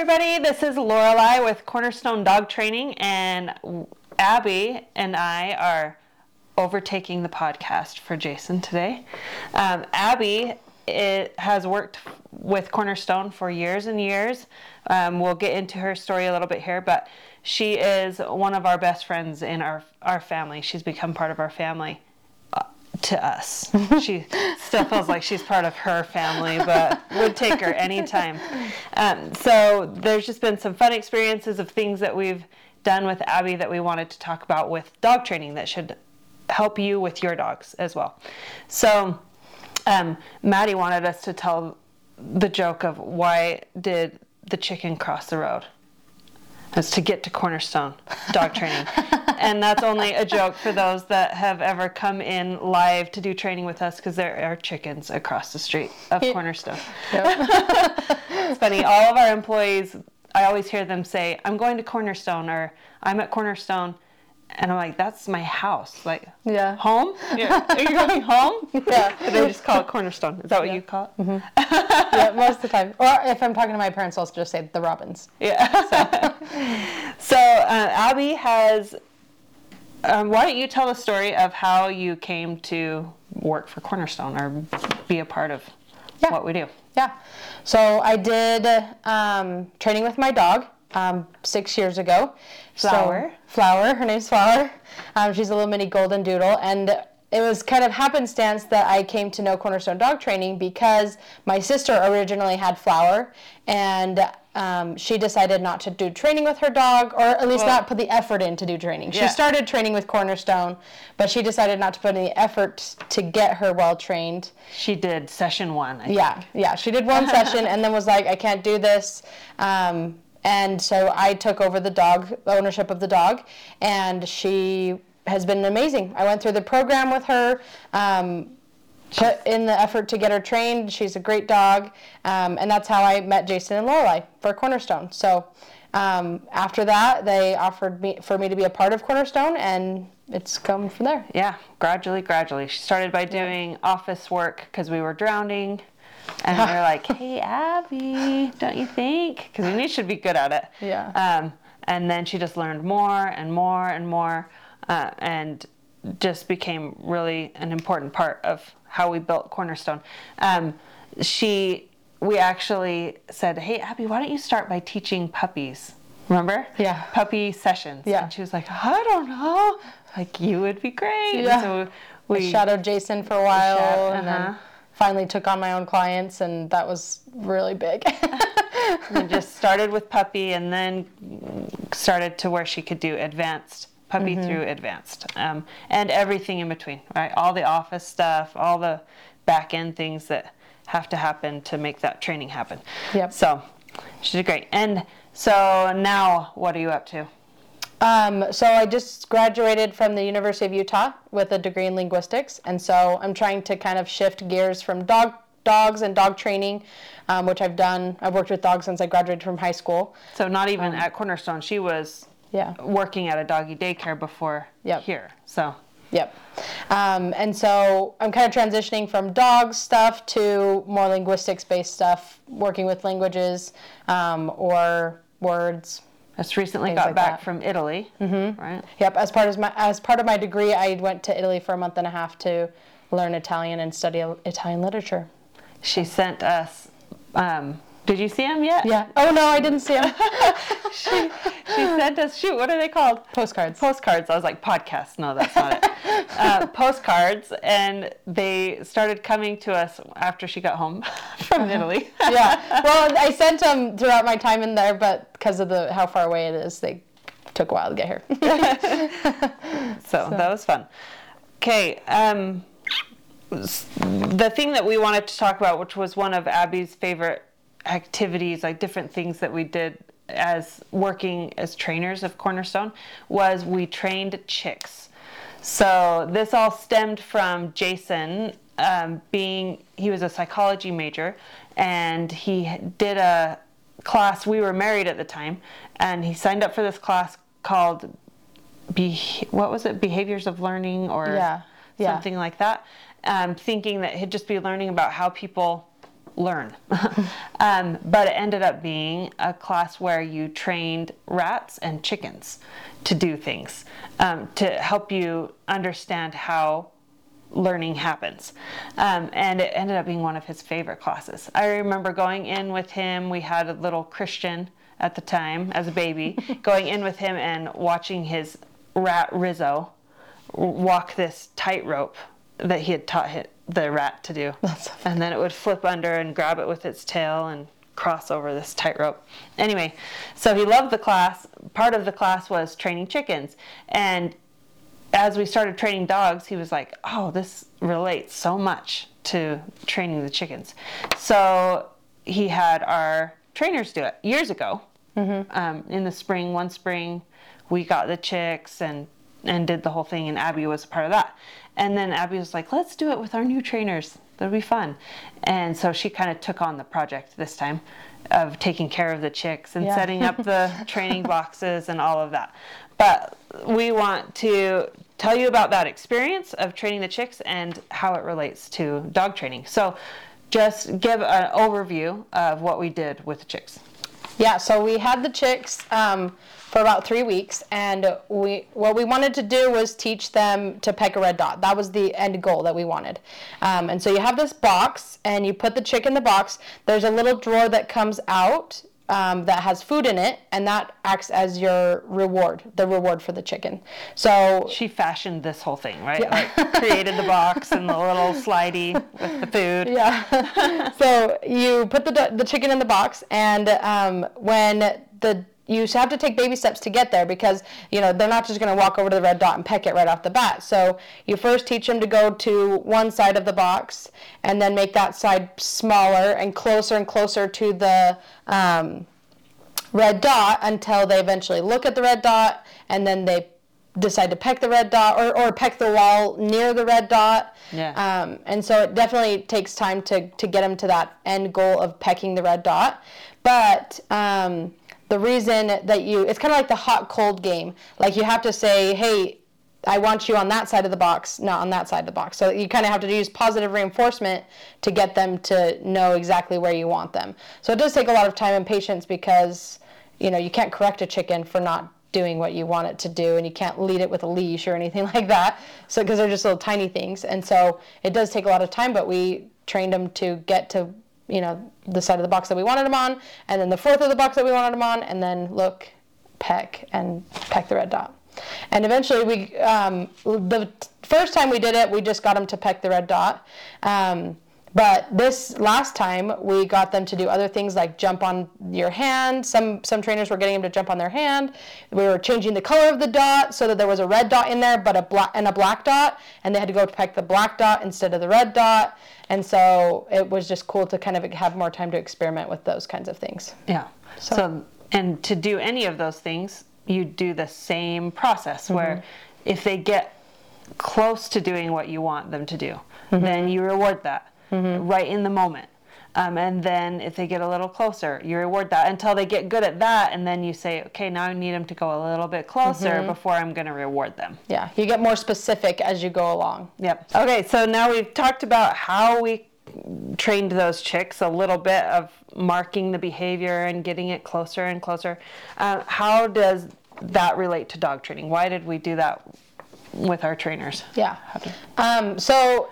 everybody. This is Lorelei with Cornerstone Dog Training, and Abby and I are overtaking the podcast for Jason today. Um, Abby it has worked with Cornerstone for years and years. Um, we'll get into her story a little bit here, but she is one of our best friends in our our family. She's become part of our family to us. she still feels like she's part of her family, but would take her anytime. Um, so there's just been some fun experiences of things that we've done with Abby that we wanted to talk about with dog training that should help you with your dogs as well. So um, Maddie wanted us to tell the joke of why did the chicken cross the road? That's to get to Cornerstone dog training. and that's only a joke for those that have ever come in live to do training with us because there are chickens across the street of Cornerstone. it's funny. All of our employees, I always hear them say, I'm going to Cornerstone or I'm at Cornerstone. And I'm like, that's my house. Like, Yeah. home? Yeah. Are you going home? Yeah. But they just call it Cornerstone. Is that what you call it? yeah, most of the time. Or if I'm talking to my parents, I'll just say the Robbins. Yeah. So, uh, Abby has. Um, why don't you tell the story of how you came to work for Cornerstone or be a part of Yeah. what we do? Yeah. So I did um, training with my dog um, six years ago. So- Flower. Flower. Her name's Flower. Um, she's a little mini golden doodle, and it was kind of happenstance that I came to know Cornerstone Dog Training because my sister originally had Flower, and um, she decided not to do training with her dog, or at least Well- not put the effort in to do training. She Yeah. started training with Cornerstone, but she decided not to put any effort to get her well trained. She did session one. I think. Yeah, yeah. She did one session and then was like, I can't do this. Um, and so I took over the dog, ownership of the dog, and she has been amazing. I went through the program with her, um, in the effort to get her trained. She's a great dog, um, and that's how I met Jason and Lorelai for Cornerstone. So um, after that, they offered me for me to be a part of Cornerstone, and it's come from there. Yeah, gradually, gradually. She started by doing office work because we were drowning. And we were like, hey, Abby, don't you think? Because we knew she'd be good at it. Yeah. Um, and then she just learned more and more and more uh, and just became really an important part of how we built Cornerstone. Um, she, we actually said, hey, Abby, why don't you start by teaching puppies? Remember? Yeah. Puppy sessions. Yeah. And she was like, I don't know. Like, you would be great. And Yeah. So I we shadowed Jason for a while, Shad- and uh-huh. then finally took on my own clients, and that was really big. and just started with puppy and then started to where she could do advanced puppy Mm-hmm. through advanced um, and everything in between right all the office stuff all the back end things that have to happen to make that training happen Yep. so she did great and so now what are you up to Um, so I just graduated from the University of Utah with a degree in linguistics, and so I'm trying to kind of shift gears from dog dogs and dog training, um, which I've done. I've worked with dogs since I graduated from high school. so not even Um, at cornerstone she was Yeah. working at a doggy daycare before Yep. here so Yep. Um, and so I'm kind of transitioning from dog stuff to more linguistics based stuff, working with languages um, or words. just recently got like back that. from italy mm-hmm. right Yep. As part of my as part of my degree, I went to Italy for a month and a half to learn Italian and study Italian literature. she sent us um, did you see him yet Yeah. Oh no, I didn't see him. she, she sent us shoot what are they called Postcards. postcards i was like podcasts no that's not it uh, postcards and they started coming to us after she got home from italy yeah. Well, I sent them throughout my time in there, but because of the how far away it is, they took a while to get here. so, that was fun okay um, the thing that we wanted to talk about which was one of abby's favorite activities like different things that we did as working as trainers of cornerstone was we trained chicks So this all stemmed from Jason um, being he was a psychology major, and he did a class. We were married at the time, and he signed up for this class called be what was it behaviors of learning or Yeah, yeah. something like that. Um, thinking that he'd just be learning about how people learn. um, but it ended up being a class where you trained rats and chickens to do things um, to help you understand how learning happens. Um, and it ended up being one of his favorite classes. I remember going in with him, we had a little Christian at the time as a baby, going in with him and watching his rat Rizzo walk this tightrope that he had taught the rat to do. and then it would flip under and grab it with its tail and cross over this tightrope. Anyway, so he loved the class. Part of the class was training chickens. And as we started training dogs, he was like, oh, this relates so much to training the chickens. So he had our trainers do it years ago. Mm-hmm. Um, in the spring, one spring, we got the chicks and and did the whole thing, and Abby was a part of that. And then Abby was like, let's do it with our new trainers. That'll be fun. And so she kind of took on the project this time of taking care of the chicks and yeah. setting up the training boxes and all of that. But we want to tell you about that experience of training the chicks and how it relates to dog training. So, just give an overview of what we did with the chicks. Yeah, so we had the chicks um, for about three weeks, and we what we wanted to do was teach them to peck a red dot. That was the end goal that we wanted. Um, and so you have this box, and you put the chick in the box. There's a little drawer that comes out um, that has food in it, and that acts as your reward, the reward for the chicken. So she fashioned this whole thing, right? Yeah. Like created the box and the little slidey with the food. Yeah. so you put the the chicken in the box, and um, when the you have to take baby steps to get there because you know they're not just going to walk over to the red dot and peck it right off the bat so you first teach them to go to one side of the box and then make that side smaller and closer and closer to the um, red dot until they eventually look at the red dot and then they decide to peck the red dot or, or peck the wall near the red dot. Yeah. Um, and so it definitely takes time to, to get them to that end goal of pecking the red dot. But um, the reason that you it's kind of like the hot cold game. Like you have to say hey i want you on that side of the box not on that side of the box. So you kind of have to use positive reinforcement to get them to know exactly where you want them. So it does take a lot of time and patience because you know you can't correct a chicken for not doing what you want it to do and you can't lead it with a leash or anything like that. So because they're just little tiny things. And so it does take a lot of time but we trained them to get to you know, the side of the box that we wanted them on, and then the fourth of the box that we wanted them on, and then look, peck, and peck the red dot. And eventually, we um, the first time we did it, we just got them to peck the red dot. Um, but this last time, we got them to do other things like jump on your hand. Some some trainers were getting them to jump on their hand. We were changing the color of the dot so that there was a red dot in there, but a black and a black dot, and they had to go peck the black dot instead of the red dot. And so it was just cool to kind of have more time to experiment with those kinds of things. Yeah. So, so and to do any of those things, you do the same process mm-hmm. where if they get close to doing what you want them to do, mm-hmm. then you reward that mm-hmm. right in the moment. Um, and then if they get a little closer, you reward that until they get good at that, and then you say, okay, now I need them to go a little bit closer mm-hmm. before I'm going to reward them. Yeah, you get more specific as you go along. Yep. Okay, so now we've talked about how we trained those chicks, a little bit of marking the behavior and getting it closer and closer. Uh, how does that relate to dog training? Why did we do that with our trainers? Yeah. Um, so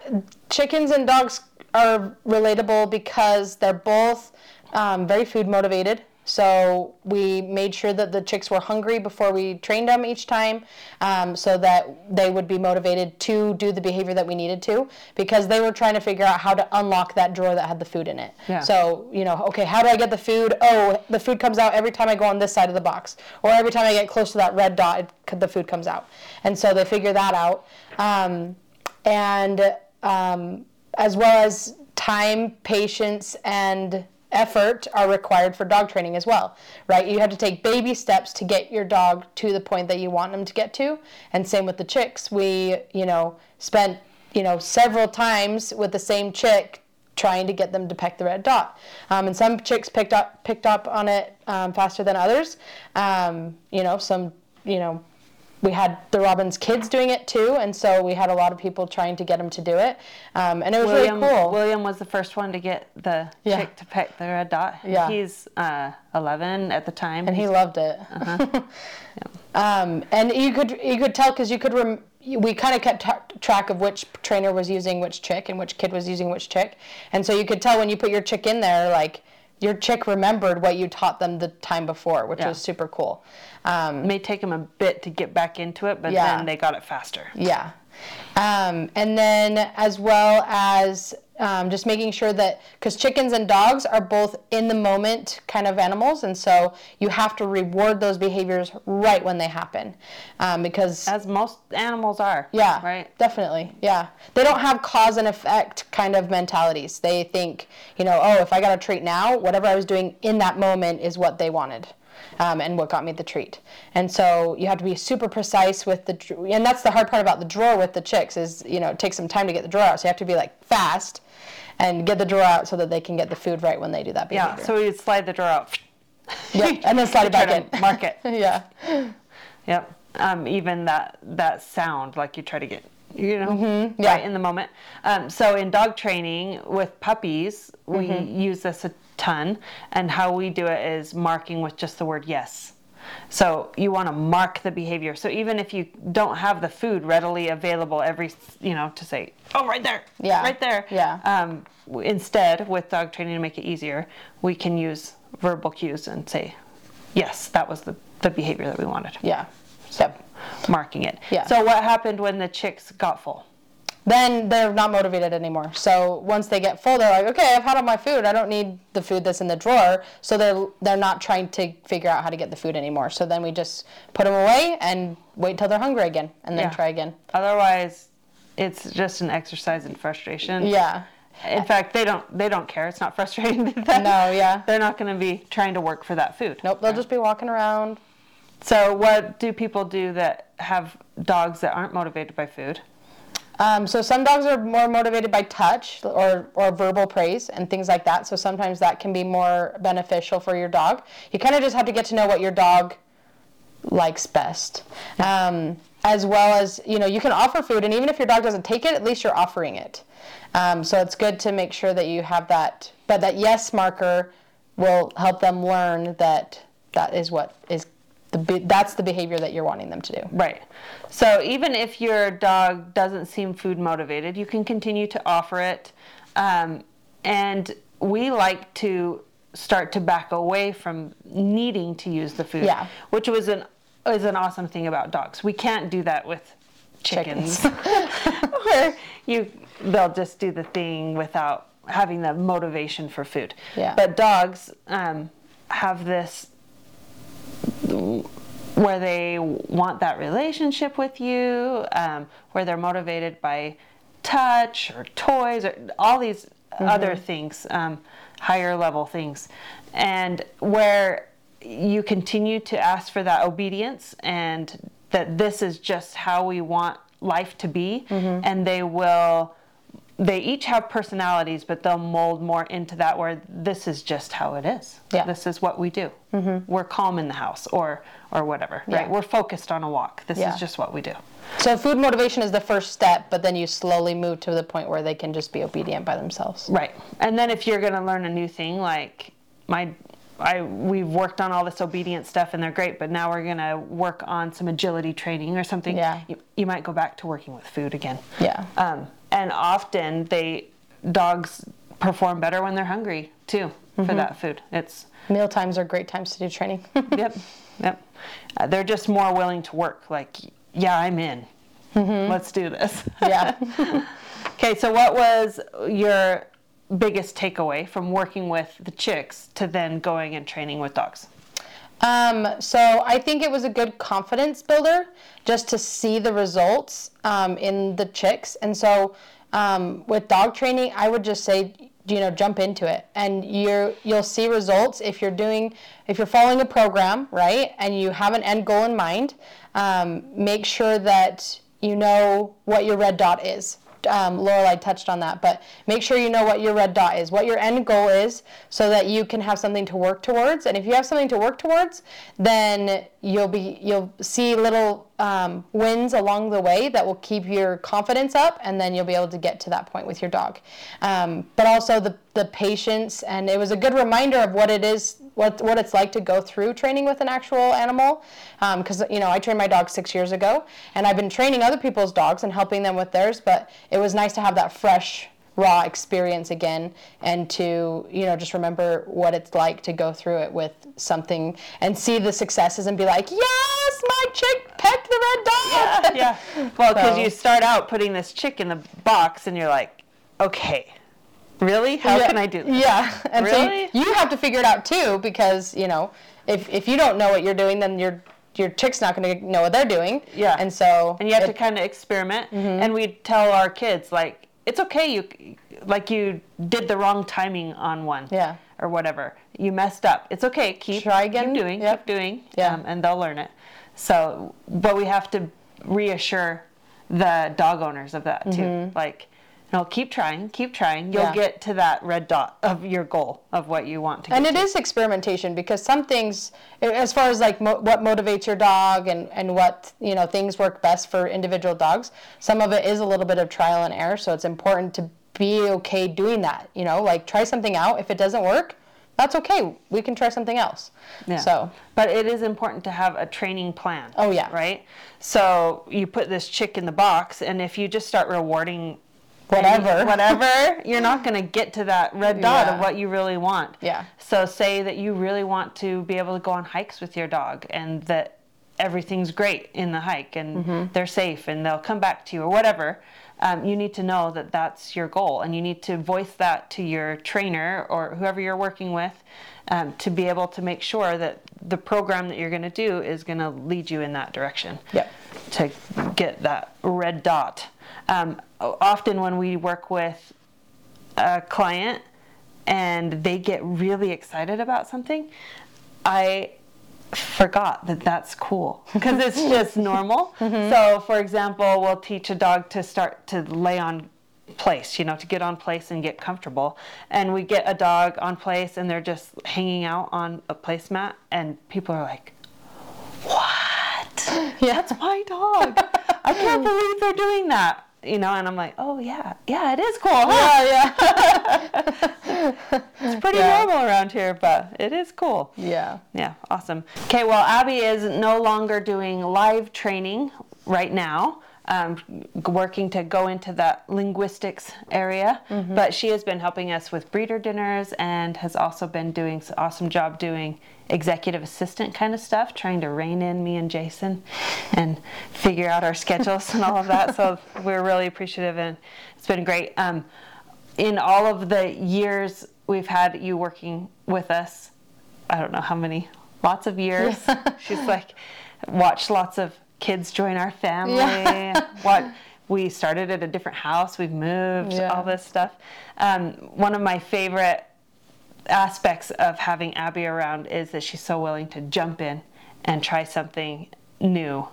chickens and dogs are relatable because they're both um, very food motivated. So we made sure that the chicks were hungry before we trained them each time, um, so that they would be motivated to do the behavior that we needed to, because they were trying to figure out how to unlock that drawer that had the food in it. Yeah. So you know, okay, how do I get the food? Oh, the food comes out every time I go on this side of the box, or every time I get close to that red dot, it, the food comes out. And so they figure that out, um, and um, as well as time, patience, and effort are required for dog training as well, right? You have to take baby steps to get your dog to the point that you want them to get to. And same with the chicks. We, you know, spent, you know, several times with the same chick trying to get them to peck the red dot. Um, and some chicks picked up picked up on it um, faster than others. Um, you know, some, you know, we had the Robbins kids doing it too, and so we had a lot of people trying to get them to do it, um, and it was William, really cool. William was the first one to get the Yeah. chick to pick the red dot. Yeah. He's uh, 11 at the time. and he loved it. Uh-huh. um, and you could you could tell because you could rem- we kind of kept t- track of which trainer was using which chick and which kid was using which chick, and so you could tell when you put your chick in there like your chick remembered what you taught them the time before, which Yeah. was super cool. Um, It may take them a bit to get back into it, but Yeah. then they got it faster. Yeah. Um, and then as well as um, just making sure that, because chickens and dogs are both in the moment kind of animals, and so you have to reward those behaviors right when they happen. Um, because, As most animals are. yeah, Right? definitely, yeah. They don't have cause and effect kind of mentalities. They think, you know, oh, if I got a treat now, whatever I was doing in that moment is what they wanted um, and what got me the treat. And so you have to be super precise with the, and that's the hard part about the drawer with the chicks is, you know, it takes some time to get the drawer out. So you have to be like fast and get the drawer out so that they can get the food right when they do that behavior. Yeah, so you'd slide the drawer out. Yep, and then slide it back in. Mark it. yeah. Yep. Um, even that that sound, like you try to get, you know, Mm-hmm. yeah. right in the moment. Um, so in dog training with puppies, we Mm-hmm. use this a ton, and how we do it is marking with just the word yes. So you want to mark the behavior. So even if you don't have the food readily available every, you know, to say, oh, right there, Yeah. right there. Yeah. Um, instead, with dog training to make it easier, we can use verbal cues and say, yes, that was the, the behavior that we wanted Yeah. Yep. marking it. Yeah. So what happened when the chicks got full? Then they're not motivated anymore. So once they get full, they're like, okay, I've had all my food. I don't need the food that's in the drawer. So they're they're not trying to figure out how to get the food anymore. So then we just put them away and wait till they're hungry again, and then Yeah. try again. Otherwise, it's just an exercise in frustration. Yeah. In fact, they don't they don't care. It's not frustrating to them. No. Yeah. They're not going to be trying to work for that food. Nope. They'll just be walking around. So what do people do that have dogs that aren't motivated by food? Um, so some dogs are more motivated by touch or, or verbal praise and things like that. So sometimes that can be more beneficial for your dog. You kind of just have to get to know what your dog likes best. Um, as well as, you know, you can offer food and even if your dog doesn't take it, at least you're offering it. Um, so it's good to make sure that you have that, but that yes marker will help them learn that that is what is the, be- that's the behavior that you're wanting them to do. Right. So even if your dog doesn't seem food motivated, you can continue to offer it. Um, and we like to start to back away from needing to use the food, Yeah. which was an is an awesome thing about dogs. We can't do that with chickens, where you they'll just do the thing without having the motivation for food. Yeah. But dogs um, have this where they want that relationship with you, um, where they're motivated by touch or toys or all these other things, um, higher level things, and where you continue to ask for that obedience and that this is just how we want life to be, and they will. They each have personalities, but they'll mold more into that where this is just how it is. Yeah. This is what we do. Mm-hmm. We're calm in the house, or or whatever. Yeah. Right? We're focused on a walk. This Yeah. is just what we do. So food motivation is the first step, but then you slowly move to the point where they can just be obedient by themselves. Right. And then if you're going to learn a new thing, like my, I we've worked on all this obedience stuff and they're great, but now we're going to work on some agility training or something. Yeah. You, you might go back to working with food again. Yeah. Um, and often they dogs perform better when they're hungry too for that food. It's Meal times are great times to do training. yep, yep. Uh, they're just more willing to work. Like, yeah, I'm in. Let's do this. yeah. Okay, so what was your biggest takeaway from working with the chicks to then going and training with dogs? Um, so I think it was a good confidence builder just to see the results um, in the chicks. And so um, with dog training, I would just say, you know, jump into it, and you're you'll see results if you're doing if you're following a program right, and you have an end goal in mind. Um, make sure that you know what your red dot is. Um, Lorelai touched on that, but make sure you know what your red dot is, what your end goal is, so that you can have something to work towards. And if you have something to work towards, then you'll be you'll see little um, wins along the way that will keep your confidence up, and then you'll be able to get to that point with your dog. Um, but also the the patience, and it was a good reminder of what it is, what what it's like to go through training with an actual animal. Um, because you know, I trained my dog six years ago, and I've been training other people's dogs and helping them with theirs. But it was nice to have that fresh raw experience again and to you know just remember what it's like to go through it with something and see the successes and be like yes my chick pecked the red dot yeah. Well, because So- you start out putting this chick in the box and you're like, okay, really? How Yeah. can I do this? yeah and Really? so you have to figure it out too because you know if, if you don't know what you're doing then your your chick's not going to know what they're doing Yeah. and so And you have to kind of experiment. Mm-hmm. And we tell our kids, like, it's okay, you like you did the wrong timing on one. Yeah. Or whatever. You messed up. It's okay. Keep Try again. Keep doing. Yep. Keep doing. Yeah. Um, and they'll learn it. So, but we have to reassure the dog owners of that too. Like, no, keep trying, keep trying. You'll. Yeah. get to that red dot of your goal of what you want to and it to. is experimentation because some things as far as like mo- what motivates your dog and, and what you know things work best for individual dogs some of it is a little bit of trial and error so it's important to be okay doing that you know like try something out if it doesn't work that's okay we can try something else Yeah. so But it is important to have a training plan. Oh, yeah. Right? So you put this chick in the box, and if you just start rewarding Whatever. whatever, you're not going to get to that red dot Yeah. of what you really want. Yeah. So say that you really want to be able to go on hikes with your dog and that everything's great in the hike and Mm-hmm. they're safe and they'll come back to you or whatever. Um, you need to know that that's your goal and you need to voice that to your trainer or whoever you're working with um, to be able to make sure that the program that you're going to do is going to lead you in that direction Yep. to get that red dot. Um, often when we work with a client and they get really excited about something, I forgot that that's cool because it's just normal. So, for example, we'll teach a dog to start to lay on place, you know, to get on place and get comfortable. And we get a dog on place and they're just hanging out on a placemat, and people are like, What? Yeah. That's my dog. I can't believe they're doing that. You know, and I'm like, oh yeah, yeah, it is cool. Huh? yeah yeah It's pretty Yeah. normal around here, but it is cool. yeah Yeah, awesome. Okay, well, Abby is no longer doing live training right now, um, working to go into the linguistics area, but she has been helping us with breeder dinners and has also been doing an awesome job doing executive assistant kind of stuff, trying to rein in me and Jason and figure out our schedules and all of that. So we're really appreciative and it's been great. Um, in all of the years we've had you working with us, I don't know how many, lots of years. She's like watched lots of kids join our family. Yeah. What we started at a different house, we've moved, Yeah. all this stuff. Um, one of my favorite aspects of having Abby around is that she's so willing to jump in and try something new.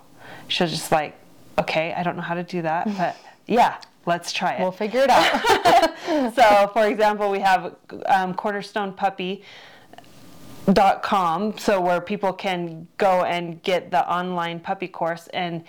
She'll just like, okay, I don't know how to do that, but yeah, let's try it we'll figure it out so for example we have um, cornerstonepuppy.com so where people can go and get the online puppy course and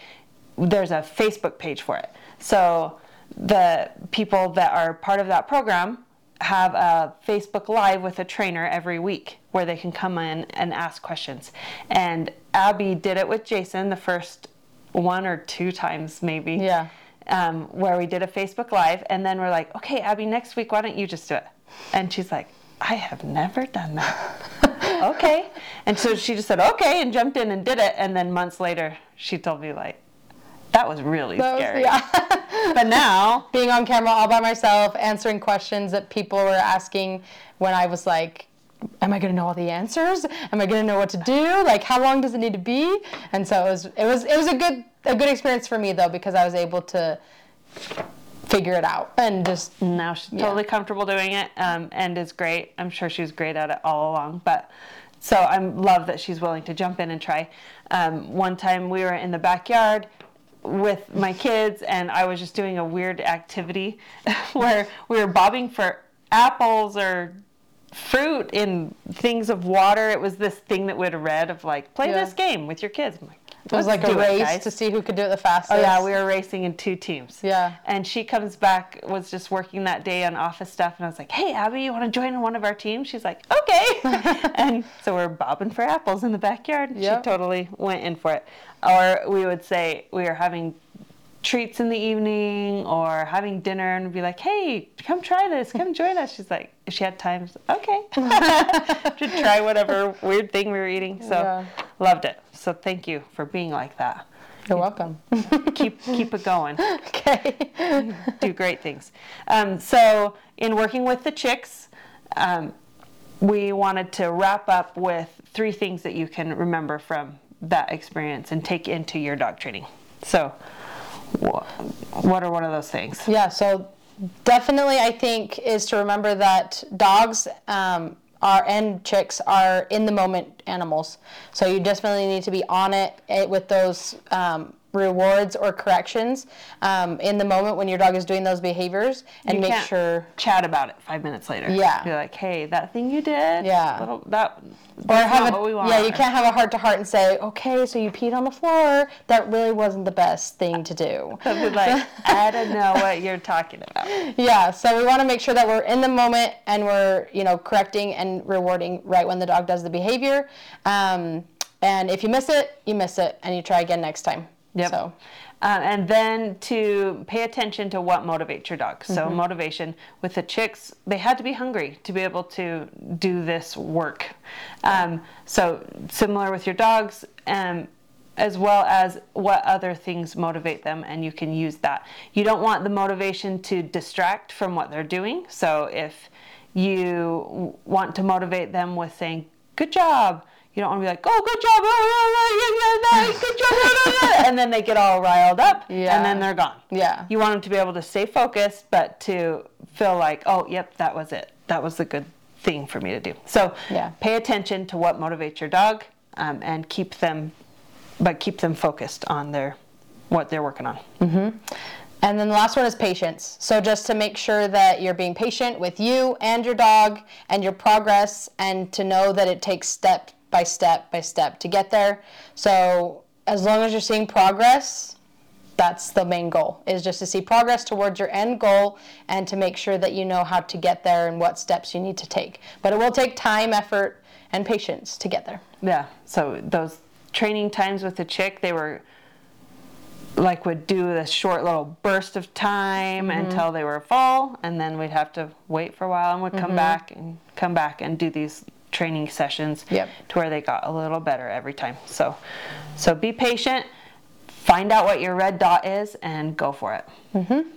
there's a facebook page for it so the people that are part of that program have a facebook live with a trainer every week where they can come in and ask questions and abby did it with jason the first one or two times maybe Yeah. um, where we did a Facebook Live, and then we're like, okay, Abby, next week, why don't you just do it? And she's like, I have never done that. okay. And so she just said, okay, and jumped in and did it. And then months later, she told me, like, that was really That was- scary. yeah But now, being on camera all by myself, answering questions that people were asking when I was like, Am I gonna know all the answers? Am I gonna know what to do? Like, how long does it need to be? And so it was, it was, it was a good, a good experience for me though because I was able to figure it out and just, now she's totally comfortable doing it um, and is great. I'm sure she was great at it all along. But so I love that she's willing to jump in and try. Um, one time we were in the backyard with my kids, and I was just doing a weird activity where we were bobbing for apples or fruit in things of water. It was this thing that we'd read of like, play Yeah. this game with your kids. I'm like, It was like a race guys." to see who could do it the fastest. Oh yeah, we were racing in two teams. Yeah. And she comes back, was just working that day on office stuff, and I was like, "Hey, Abby, you want to join in one of our teams?" She's like, "Okay." and so we're bobbing for apples in the backyard. Yep. She totally went in for it. Or we would say we were having treats in the evening or having dinner and be like, "Hey, come try this. Come join us." She's like, if she had time, like, okay, to try whatever weird thing we were eating. So Yeah. loved it. So thank you for being like that You're welcome. keep keep it going. okay. Do great things. Um, so in working with the chicks, um, we wanted to wrap up with three things that you can remember from that experience and take into your dog training. So, what are one of those things? Yeah, so definitely I think is to remember that dogs um, are and chicks are in the moment animals. So you definitely need to be on it eh, with those um, rewards or corrections um, in the moment when your dog is doing those behaviors and You make sure Chat about it five minutes later. Yeah. Be like, hey, that thing you did. Yeah. Little, that. or have a what we want. yeah you can't have a heart to heart and say okay so you peed on the floor that really wasn't the best thing to do like, I don't know what you're talking about. Yeah, so we want to make sure that we're in the moment and we're, you know, correcting and rewarding right when the dog does the behavior. Um, and if you miss it, you miss it, and you try again next time. Yep. So, Um, and then to pay attention to what motivates your dog. So Mm-hmm. motivation with the chicks, they had to be hungry to be able to do this work. Um, so similar with your dogs, um, as well as what other things motivate them, and you can use that. You don't want the motivation to distract from what they're doing. So if you want to motivate them with saying "Good job," you don't want to be like, "Oh, good job, oh, good job," and then they get all riled up, Yeah. and then they're gone. Yeah. You want them to be able to stay focused, but to feel like, "Oh, yep, that was it. That was the good thing for me to do." So Yeah. pay attention to what motivates your dog, um, and keep them, but keep them focused on their what they're working on. and then the last one is patience. So just to make sure that you're being patient with you and your dog and your progress, and to know that it takes step by step by step to get there. So as long as you're seeing progress, that's the main goal is just to see progress towards your end goal and to make sure that you know how to get there and what steps you need to take but it will take time effort and patience to get there Yeah. So those training times with the chick, they were like would do this short little burst of time Mm-hmm. until they were full, and then we'd have to wait for a while and would Mm-hmm. come back and come back and do these training sessions Yep. to where they got a little better every time. So, so be patient, find out what your red dot is, and go for it. Mm-hmm.